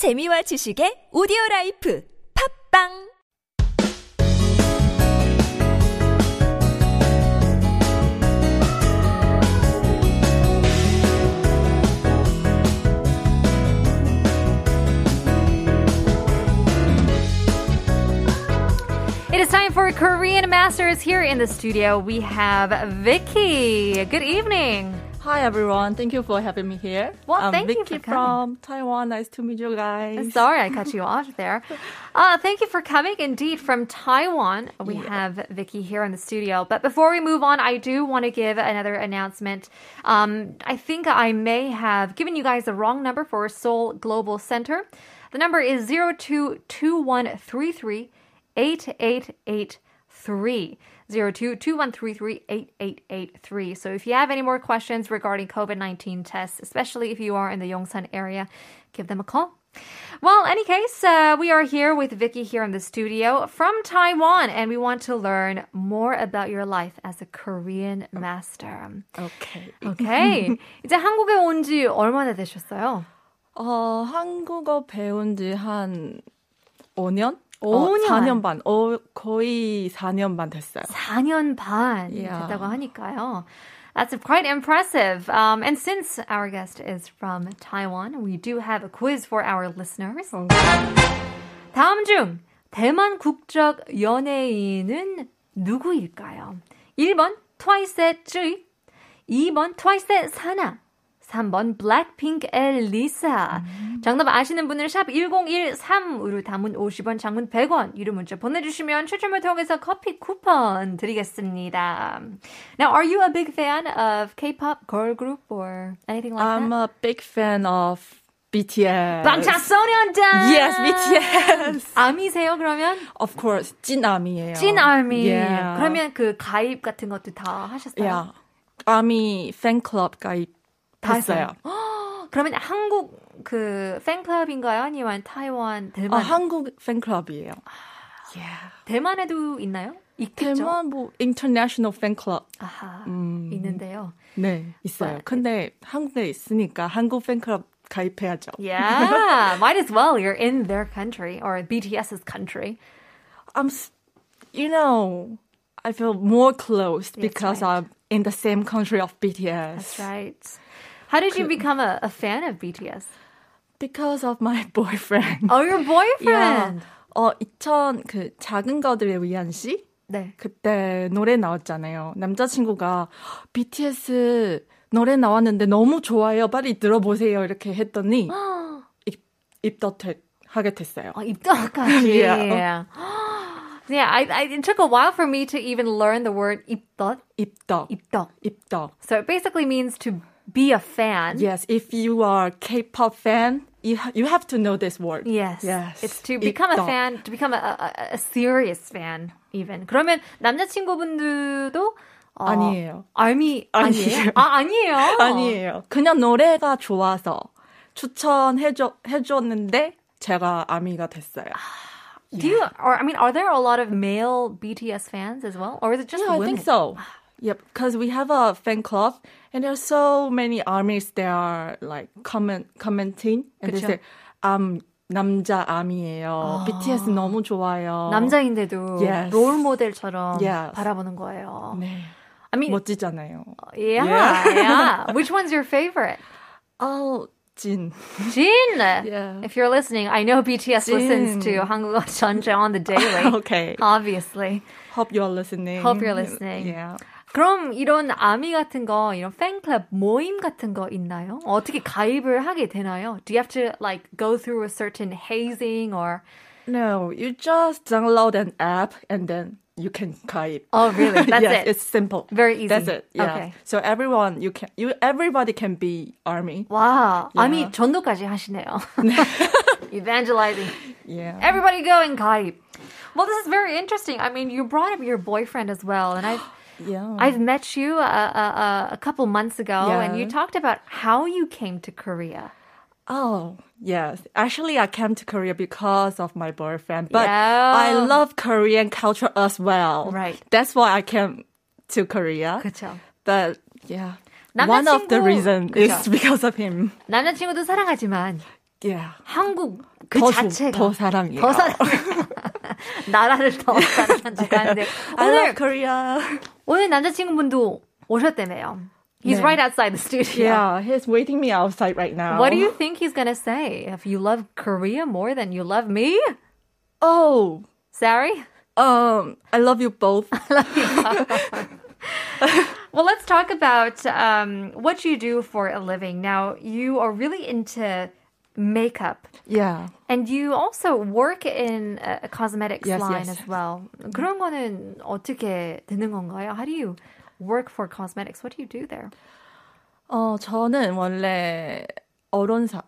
재미와 지식의 오디오 라이프 팝빵 It is time for Korean Masters here in the studio. We have Vicky. Good evening. Hi everyone, thank you for having me here. Well, I'm thank you Vicky for coming. from Taiwan. Nice to meet you guys. Sorry I cut you off there. Uh, thank you for coming. Indeed, from Taiwan, we Yeah. have Vicky here in the studio. But before we move on, I do want to give another announcement. Um, I think I may have given you guys the wrong number for Seoul Global Center. The number is 022133 8883. 0221338883. So if you have any more questions regarding COVID-19 tests, especially if you are in the Yongsan area, give them a call. Well, any case, uh, we are here with Vicky here in the studio from Taiwan, and we want to learn more about your life as a Korean master. Okay. Okay. 이제 한국에 온 지 얼마나 되셨어요? 어, 한국어 배운 지 한 5년? 5년? 4년 반. 어, 거의 4년 반 됐어요. 4년 반 Yeah. 됐다고 하니까요. That's quite impressive. Um, and since our guest is from Taiwan, we do have a quiz for our listeners. 다음 중 대만 국적 연예인은 누구일까요? 1번 트와이스의 쯔이, 2번 트와이스의 사나, 3번 블랙핑크의 리사. 정답 아시는 분은 샵 1013으로 담은 50원, 장문 100원, 유료 문자 보내주시면 추첨을 통해서 커피 쿠폰 드리겠습니다. Now, are you a big fan of K-pop girl group or anything like I'm that? a big fan of BTS. 방탄소년단! Yes, BTS. 아미세요, 그러면? Of course, 찐 아미예요. 찐 아미. Yeah. 그러면 그 가입 같은 것도 다 하셨어요? Yeah. 아미 팬클럽 다 가입 했어요. 그러면 한국 그 팬클럽인가요? 아니면 타이완, 아, 대만? 한국 팬클럽이에요. Yeah. 대만에도 있나요? 있겠죠? 대만 뭐 international 팬클럽 아하, 음. 있는데요. 네 있어요. But- 근데 한국에 있으니까 한국 팬클럽 가입해야죠. Yeah, might as well. You're in their country or BTS's country. I'm, s- you know, I feel more close because right. I'm in the same country of BTS. That's right. How did you become a, a fan of BTS? Because of my boyfriend. Oh, your Yeah. boyfriend. 어, 2000, 그, 작은 거들의 위안 씨? 네. 그때 노래 나왔잖아요. 남자친구가 BTS 노래 나왔는데 너무 좋아요. 빨리 들어보세요. 이렇게 했더니 입, 입덧 하게 됐어요. 어, 입덕까지. Yeah. Yeah, I, I, it took a while for me to even learn the word 입덕. 입덕. 입덕. 입덕. So it basically means to be a fan. Yes, if you are K-pop fan, you you have to know this word. Yes. Yes. It's to become a fan, to become a, a, a serious fan even. 그러면 남자친구분들도 어, 아니에요. 아미 아니에요. 아 아니에요. 아니에요. 그냥 노래가 좋아서 추천해 줘 해줬는데 제가 아미가 됐어요. Do you or I mean, are there a lot of male BTS fans as well, or is it just yeah, women? I think so. Yep, because we have a fan club, and there's so many armies that are like comment commenting, and they 그쵸. say, "Um, 남자 아미예요. BTS 너무 좋아요." 남자인데도 Yes. 롤 모델처럼 Yes. 바라보는 거예요. 네, I mean 멋지잖아요. yeah, Yeah. yeah. Which one's your favorite? 어, 진. Jin. Yeah. If you're listening, I know BTS listens to Jin. 한국어 전체 on the daily. Okay. Obviously. Hope you're listening. Hope you're listening. Yeah. 그럼 이런 아미 같은 거, 이런 팬클럽 모임 같은 거 있나요? 어떻게 가입을 하게 되나요? Do you have to like go through a certain hazing or? No, you just download an app and then you can 가입. Oh, really? That's yes, it. it's simple. Very easy. That's it. Yeah. Okay. So everyone, you can, you everybody can be army. 와, Yeah. 아미 전도까지 하시네요. Evangelizing. Yeah. Everybody go and 가입. Well, this is very interesting. I mean, you brought up your boyfriend as well, and I've yeah. I've met you a, a, a couple months ago, and Yeah. you talked about how you came to Korea. Oh, yes. Actually, I came to Korea because of my boyfriend, but Yeah. I love Korean culture as well. Right. That's why I came to Korea. 그렇죠. But yeah, one of the 남자친구- reasons 그쵸. is because of him. 남자친구도 사랑하지만 Yeah. 한국 그 더, 조- 자체가 더 사랑해요. 더 사랑 나라를 더 사랑한다고 하는데 I 오늘 love Korea. 오늘 남자친구분도 오셨다며요. He's 네. right outside the studio. Yeah, he's waiting me outside right now. What do you think he's gonna say? If you love Korea more than you love me, Oh, Sari? um, I love you both. Well, let's talk about um, what you do for a living. Now, you are really into makeup. yeah. And you also work in a cosmetics Yes, line yes. as well. 그런 거는 어떻게 되는 건가요? How do you work for cosmetics? What do you do there? 어, 저는 원래 어론사,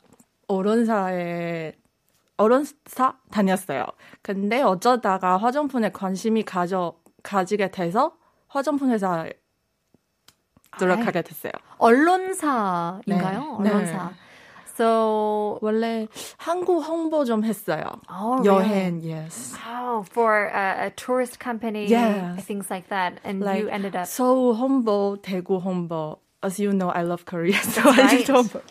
어론사에, 어론사 다녔어요. 근데 어쩌다가 화장품에 관심이 가져, 가지게 돼서 화장품 회사에 들어가게 됐어요. 언론사인가요? 네. 언론사. So, 원래 한국 홍보 좀 했어요. Oh, really? 여행, yes. oh, for a, a tourist company, Yes. things like that, and Like you ended up. 서울 홍보, 대구 홍보. As you know, I love Korea, so That's I right. did 홍보.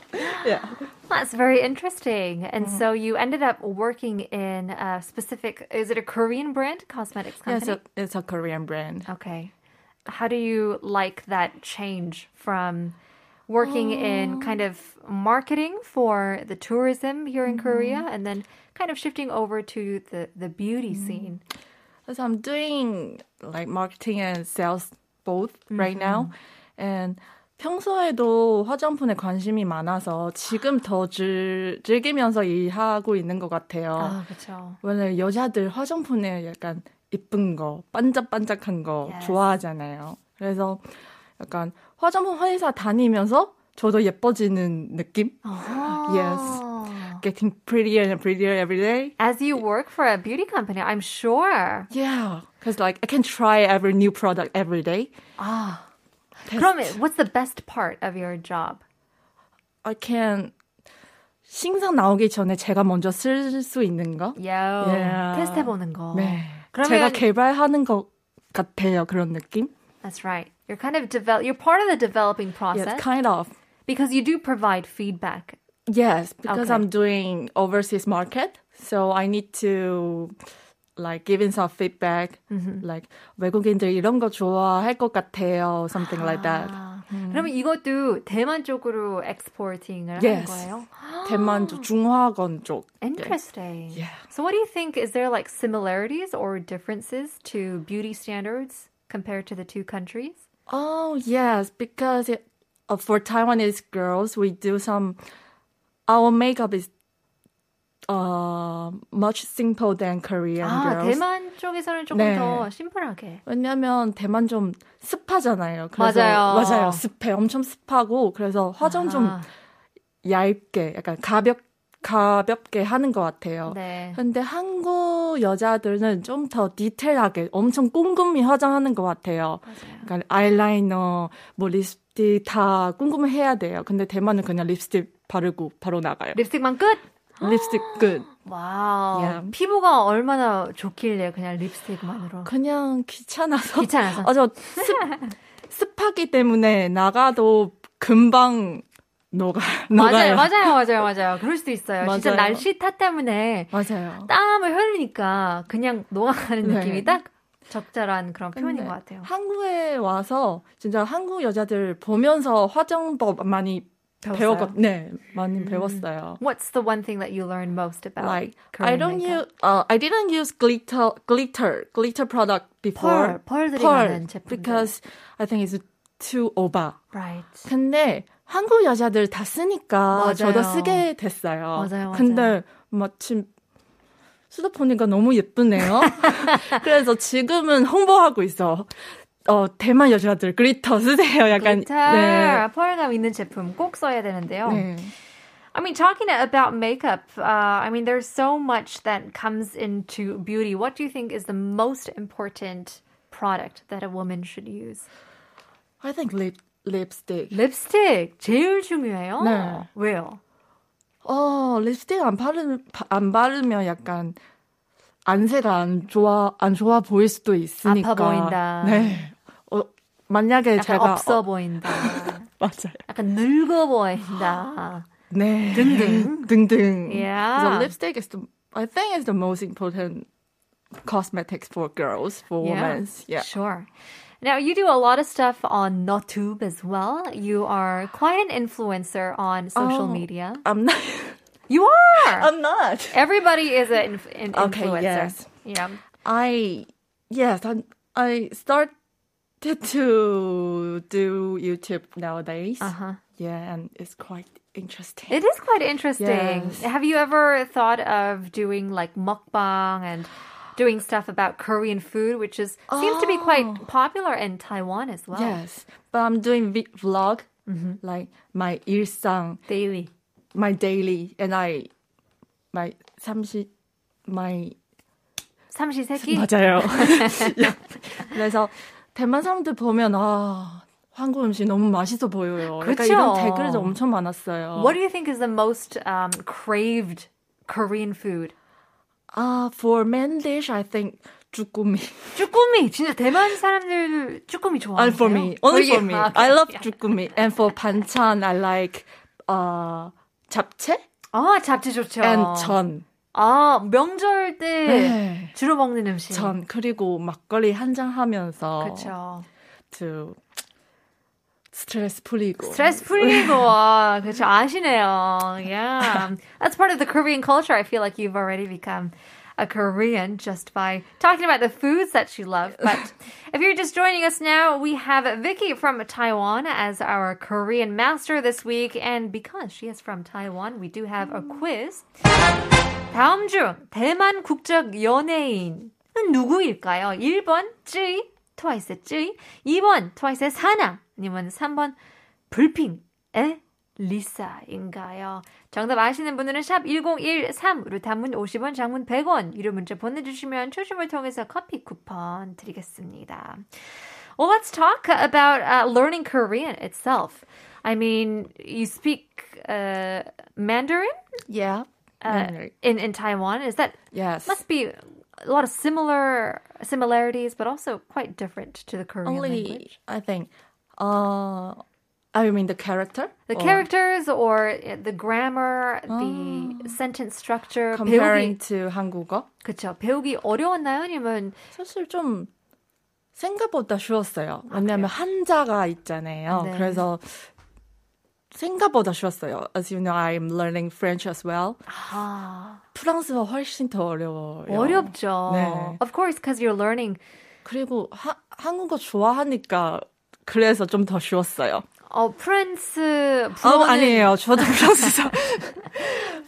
Yeah. That's very interesting. And Mm-hmm. so you ended up working in a specific. Is it a Korean brand cosmetics Yeah, company? it's a, it's a Korean brand. Okay. How do you like that change from working in Oh. kind of marketing for the tourism here in Mm-hmm. Korea and then kind of shifting over to the, the beauty Mm-hmm. scene? So I'm doing like marketing and sales both right now. And 평소에도 화장품에 관심이 많아서 지금 더 즐, 즐기면서 일하고 있는 것 같아요. 아, 그렇죠. 원래 여자들 화장품에 약간 이쁜 거, 반짝반짝한 거 Yes. 좋아하잖아요. 그래서 약간 화장품 회사 다니면서 저도 예뻐지는 느낌? Yes. Getting prettier and prettier every day. As you work for a beauty company, I'm sure. Yeah, because like I can try every new product every day. 아. 그러면 what's the best part of your job? I can 신상 나오기 전에 제가 먼저 쓸 수 있는 거. 요. Yeah. 테스트 해보는 거. 네. 그러면 제가 개발하는 것 같아요. 그런 느낌. That's right. You're kind of develop. You're part of the developing process Yes, kind of. because you do provide feedback. Yes, because Okay. I'm doing overseas market, so I need to like giving some feedback. Mm-hmm. Like 외국인들 이런 거 좋아할 것 같아요. Something like that. 아, 그러면 이것도 대만 쪽으로 exporting을 하는 Yes. 거예요? 대만 쪽, 중화권 쪽. Interesting. Yeah. So what do you think? Is there like similarities or differences to beauty standards compared to the two countries? Oh yes, because it, uh, for Taiwanese girls, we do some. Our makeup is uh much simple than Korean 아, girls. 대만 쪽에서는 조금 네. 더 심플하게. 왜냐면 대만 좀 습하잖아요. 그래서 맞아요. 맞아요. 습해. 엄청 습하고 그래서 화장 좀 아, 얇게 약간 가볍 가볍게 하는 것 같아요. 네. 근데 한국 여자들은 좀 더 디테일하게 엄청 꼼꼼히 화장하는 것 같아요. 그러니까 아이라이너, 뭐 립스틱 다 꼼꼼히 해야 돼요. 근데 대만은 그냥 립스틱 바르고 바로 나가요. 립스틱만 끝? 립스틱 끝. 와우. Yeah. 피부가 얼마나 좋길래 그냥 립스틱만으로. 그냥 귀찮아서. 귀찮아서. 아, 저 습, 습하기 때문에 나가도 금방 녹아, 맞아요. 맞아요, 맞아요, 맞아요. 그럴 수도 있어요. 진짜 맞아요. 날씨 탓 때문에 맞아요. 땀을 흘리니까 그냥 녹아가는 네. 느낌이 딱 적절한 그런 표현인 것 같아요. 한국에 와서 진짜 한국 여자들 보면서 화장법 많이 배웠어요? 음. 배웠, 네, 많이 배웠어요. What's the one thing that you learned most about Like Korean I don't makeup? use, uh, I didn't use glitter, glitter, glitter product before. 펄, 펄들이 Pearl, 많은 제품들. because I think it's too over. Right. 근데 한국 여자들 다 쓰니까 맞아요. 저도 쓰게 됐어요. 맞아요, 근데 마침 쓰다 보니까 너무 예쁘네요. 그래서 지금은 홍보하고 있어. 어, 대만 여자들 글리터 쓰세요. 약간 글리터, 네. 펄감 있는 제품 꼭 써야 되는데요. 네. I mean, talking about makeup, uh, I mean, there's so much that comes into beauty. What do you think is the most important product that a woman should use? I think lip lipstick. 립스틱 제일 중요해요. 네. 왜요? 어, 립스틱 안 바르 안 바르면 약간 안세가 안 좋아 안 좋아 보일 수도 있으니까. 아파 보인다. 네. 어, 만약에 제가 없어 어, 보인다. 맞아요. 약간 늙어 보인다. 네. 등등. 등등. Yeah. The lipstick is the I think is the most important cosmetics for girls, for Yeah. women. Yeah. Sure. Now you do a lot of stuff on YouTube as well. You are quite an influencer on social Oh. media. I'm not. You are. I'm not. Everybody is an, inf- an Okay, influencer. yes. Yeah. I yes, I, I started to do YouTube nowadays. Uh huh. Yeah, and it's quite interesting. It is quite interesting. Yes. Have you ever thought of doing like mukbang and doing stuff about Korean food, which is seems to be quite Oh. popular in Taiwan as well? Yes, but I'm doing vi- vlog, Mm-hmm. like my 일상, Daily. my daily, and I my 30 my 삼시세끼? 맞아요. Yeah. 그래서 대만 사람들 보면 아 한국 음식 너무 맛있어 보여요. 약간 그쵸. 이런 댓글도 엄청 많았어요. What do you think is the most um, craved Korean food? Ah, for main dish, I think 쭈꾸미. 쭈꾸미. 진짜 대만 사람들 쭈꾸미 좋아해요. And for me, only for me. I love 쭈꾸미. And for 반찬, I like uh, 잡채 아, 잡채 좋죠. and 전. 아, 명절 때 네. 주로 먹는 음식. 전 그리고 막걸리 한 잔 하면서 그렇죠. to 스트레스 풀리고. 스트레스 풀리고 아, 그렇죠 아시네요. Yeah, that's part of the Korean culture. I feel like you've already become a Korean just by talking about the foods that you love. But if you're just joining us now, we have Vicky from Taiwan as our Korean master this week, and because she is from Taiwan, we do have a quiz. 다음 중 대만 국적 연예인은 누구일까요? 1번 쯔이, 트와이스의 쯔이, 2번 트와이스의 사나, 아니면 3번 불핑의 리사인가요? 정답 아시는 분들은 샵 1013으로 단문 50원, 장문 100원 유료 문자 보내주시면 초심을 통해서 커피 쿠폰 드리겠습니다. Well, let's talk about uh, learning Korean itself. I mean, you speak uh, Mandarin Yeah. uh, Mm, in in Taiwan. Is that yes. must be a lot of similar similarities, but also quite different to the Korean Only, language. I think, uh, I mean the character? The Or characters or uh, the grammar, the sentence structure, comparing 배우기 to 한국어? 그쵸 배우기 어려웠나요? 아니면 사실 좀 생각보다 쉬웠어요. 왜냐하면 한자가 있잖아요. 네. 그래서 생각보다 쉬웠어요. As you know, I'm learning French as well. 아, 프랑스어 훨씬 더 어려워요. 어렵죠. 네. Of course, because you're learning. 그리고 하, 한국어 좋아하니까 그래서 좀 더 쉬웠어요. 어 프랑스 어, 불어는 아니에요. 저도 프랑스어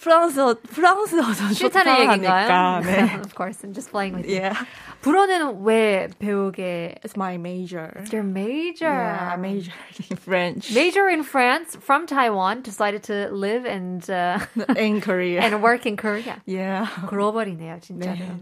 프랑스어 프랑스어도 싫다는 얘기인가요? 네. of course, I'm just playing with you. Yeah. 불어는 왜 배우게? It's my major. Your major. Yeah, I majored in French. Major in France from Taiwan, decided to live and uh, in Korea. and work in Korea. yeah. 글로벌이네요, 진짜로. 네.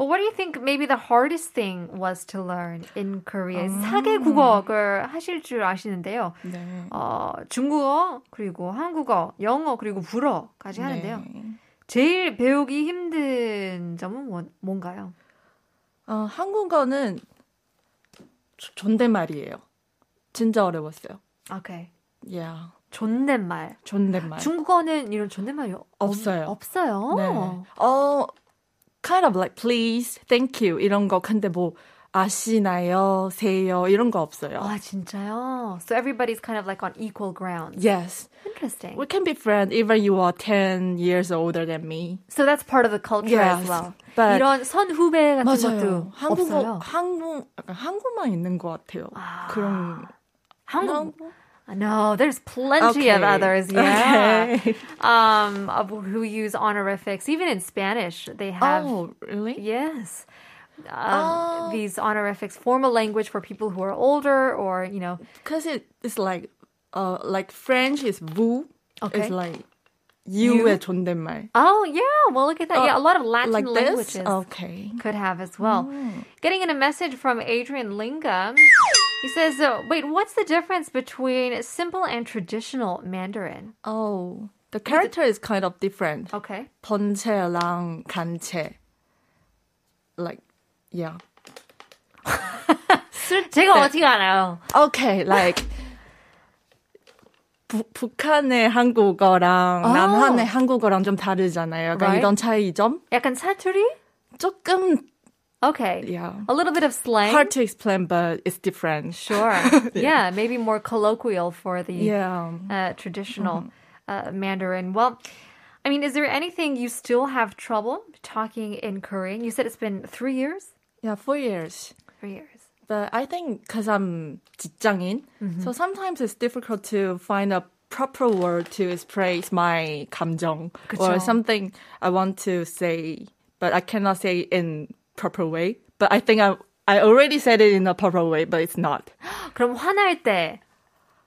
Well, what do you think maybe the hardest thing was to learn in Korea? 아. 사개 국어를 하실 줄 아시는데요. 네. 어, 중국어, 그리고 한국어, 영어, 그리고 불어까지 하는데요. 네. 제일 배우기 힘든 점은 뭐, 뭔가요? 어, 한국어는 조- 존댓말이에요. 진짜 어려웠어요. 오케이. Yeah. 존댓말. 존댓말. 중국어는 이런 존댓말이 없- 없어요. 없어요. 네. 어, kind of like please, thank you 이런 거 근데 뭐 아시나요, 세요 이런 거 없어요. 아, 진짜요? So everybody's kind of like on equal ground. Yes. Interesting. We can be friends even you are 10 years older than me. So that's part of the culture as Yes, well. but- 이런 선후배 같은 맞아요. 것도 한국어 없어요. 한국 약간 한국만 있는 것 같아요. 아. 그런 한국 No, there's plenty of Okay. others. Yeah. Okay. Um, of who use honorifics. Even in Spanish, they have. Oh, really? Yes. Um, Oh. These honorifics, formal language for people who are older or, you know, Because it, it's like uh like French is vous. Okay. It's like You? you의 존댓말. oh, yeah, well, look at that. Uh, yeah, a lot of Latin like languages. this? Okay. could have as well. Mm. Getting in a message from Adrian Linga. He says, uh, wait, what's the difference between simple and traditional Mandarin? Oh, the character is kind of different. Okay. 번체랑 간체. Like, yeah. 제가 어떻게 알아요? Okay, like 부, 북한의 한국어랑 아. 남한의 한국어랑 좀 다르잖아요. 약간 Right. 이런 차이점 약간 사투리? 조금 Okay. yeah A little bit of slang. hard to explain, but it's different. Sure. yeah, maybe more colloquial for the Yeah. uh, traditional uh, Mandarin. Well, I mean, is there anything you still have trouble talking in Korean? You said it's been three years? Yeah, four years. Three years. But I think because I'm 직장인, so sometimes it's difficult to find a proper word to express my 감정 or 그쵸. something I want to say, but I cannot say in proper way. But I think I I already said it in a proper way, but it's not. 그럼 화날 때,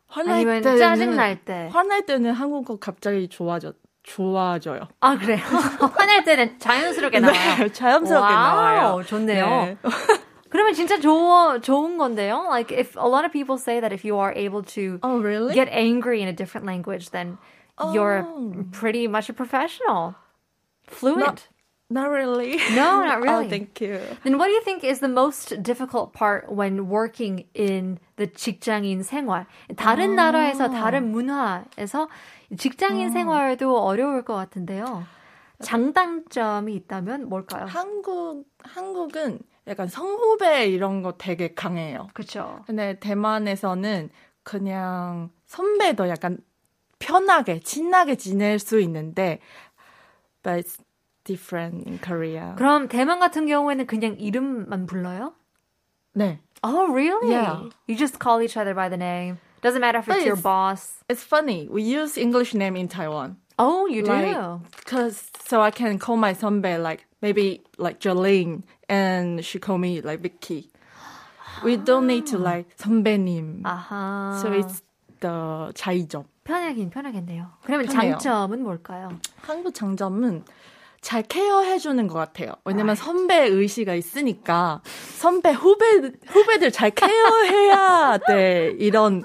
화날 아니면 때는- 짜증날 때. 화날 때는 한국어 갑자기 좋아져 좋아져요. 아, 그래요? 화날 때는 자연스럽게 나와요. 네, 자연스럽게 와우, 나와요. 좋네요. 네. 그러면 진짜 좋, 좋은 건데요? Like, if a lot of people say that if you are able to Oh, really? get angry in a different language, then you're pretty much a professional. Fluent. Not- Not really. No, not really. Oh, thank you. Then what do you think is the most difficult part when working in the 직장인 생활? 다른 나라에서 다른 문화에서 직장인 생활도 어려울 것 같은데요. 장단점이 있다면 뭘까요? 한국 한국은 약간 성후배 이런 거 되게 강해요. 그렇죠. 근데 대만에서는 그냥 선배도 약간 편하게 친하게 지낼 수 있는데 but different in Korea. 그럼 대만 같은 경우에는 그냥 이름만 불러요? 네. Oh, really? Yeah. You just call each other by the name. Doesn't matter if But it's your it's- boss. It's funny. We use English name in Taiwan. Oh, you do? Like, cause so I can call my 선배 like maybe like Jolene and she call me like Vicky. We don't need to like 선배님. 아하. So it's the 차이점. 편하긴 편하겠네요. 그러면 편해요. 장점은 뭘까요? 한국 장점은 잘 케어해주는 것 같아요. 왜냐면 선배 의식가 있으니까 선배 후배 후배들 잘 케어해야 돼 이런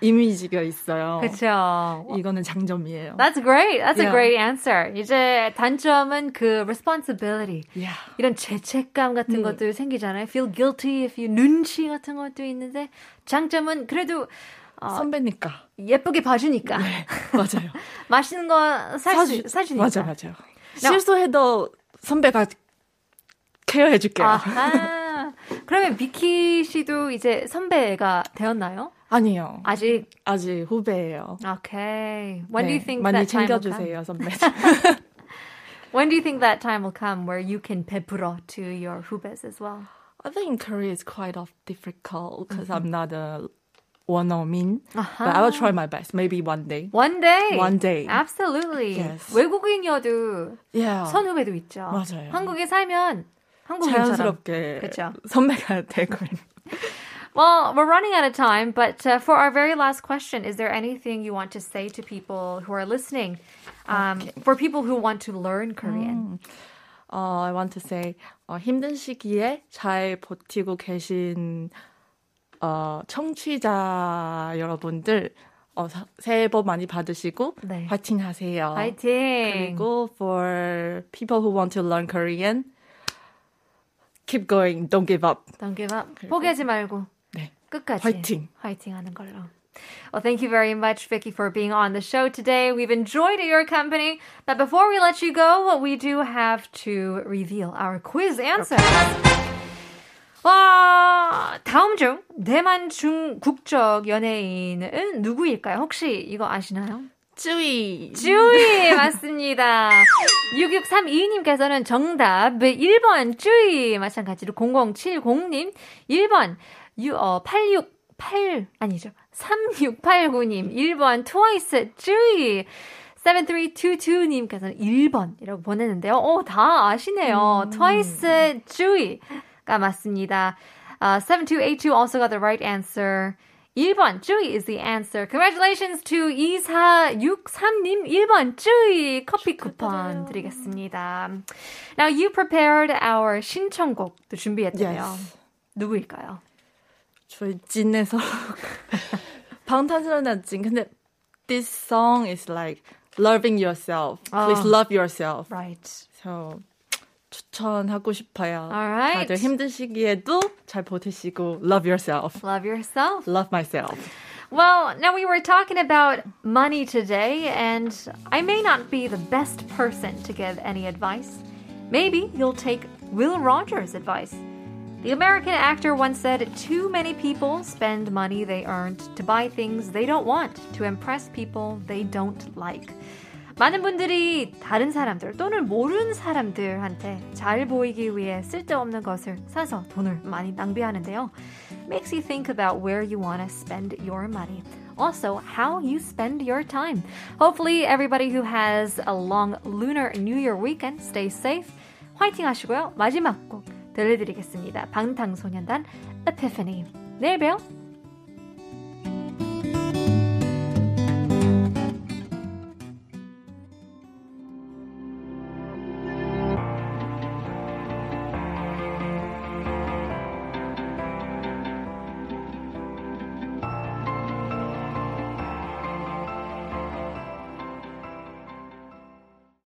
이미지가 있어요. 그렇죠. 이거는 장점이에요. That's great. That's a Yeah. great answer. 이제 단점은 그 responsibility. Yeah. 이런 죄책감 같은 것도 생기잖아요. Feel guilty if you 눈치 같은 것도 있는데 장점은 그래도 선배니까 예쁘게 봐주니까 맞아요. 맛있는 거 사주, 사주니까. 맞아 맞아요. 실수해도 선배가 케어해줄게요. 아하. 그러면 비키 씨도 이제 선배가 되었나요? 아니요. 아직. 아직 후배예요. Okay. When do you 네, think 많이 that time will come? 챙겨주세요 선배. When do you think that time will come where you can 베풀어 to your 후배s as well? I think Korea is quite of difficult because I'm not a 원어민. But I will try my best. Maybe one day. One day. One day. Absolutely. Yes. 외국인이어도 Yeah. 선후배도 있죠. 맞아요. 한국에 살면 한국인처럼. 자연스럽게 그쵸. 선배가 되고 Well, we're running out of time, but uh, for our very last question, is there anything you want to say to people who are listening? Um, For people who want to learn Korean. 어, I want to say 어, 힘든 시기에 잘 버티고 계신 어, 청취자 여러분들 어, 사- 새해 복 많이 받으시고 네. 화이팅 하세요. 파이팅! 그리고 for people who want to learn Korean, keep going, don't give up. Don't give up. 포기하지 말고 네. 끝까지 화이팅. 화이팅 하는 걸로. Well, thank you very much, Vicky, for being on the show today. We've enjoyed your company. But before we let you go, we do have to reveal our quiz answers. 와, 다음 중 대만 중국적 연예인은 누구일까요? 혹시 이거 아시나요? 쭈이. 쭈이 맞습니다. 6632님께서는 정답 1번 쭈이 마찬가지로 0070님 1번 유, 어, 868 아니죠 3689님 1번 트와이스 쭈이 7322님께서는 1번이라고 보냈는데요. 오, 다 아시네요. 트와이스 쭈이 가 맞습니다. Uh, 7282 also got the right answer. 1번, 쭈이 is the answer. Congratulations to 2463님. 1번, 쭈이 커피 쿠폰 드리겠습니다. Now, you prepared our 신청곡도 준비했대요. Yes. 누구일까요? 저희 찐에서 방탄소년단 찐. 근데 this song is like loving yourself. Please 아. love yourself. Right. So 추천하고 싶어요. Alright. 다들 힘든 시기에도 잘 버티시고 love yourself. Love yourself. Love myself. Well, now we were talking about money today, and I may not be the best person to give any advice. Maybe you'll take Will Rogers' advice. The American actor once said, Too many people spend money they earned to buy things they don't want, to impress people they don't like. 많은 분들이 다른 사람들 또는 모르는 사람들한테 잘 보이기 위해 쓸데없는 것을 사서 돈을 많이 낭비하는데요. Makes you think about where you want to spend your money. Also, how you spend your time. Hopefully, everybody who has a long Lunar New Year weekend stays safe. 화이팅 하시고요. 마지막 곡 들려드리겠습니다. 방탄소년단 Epiphany. 내일 봬요.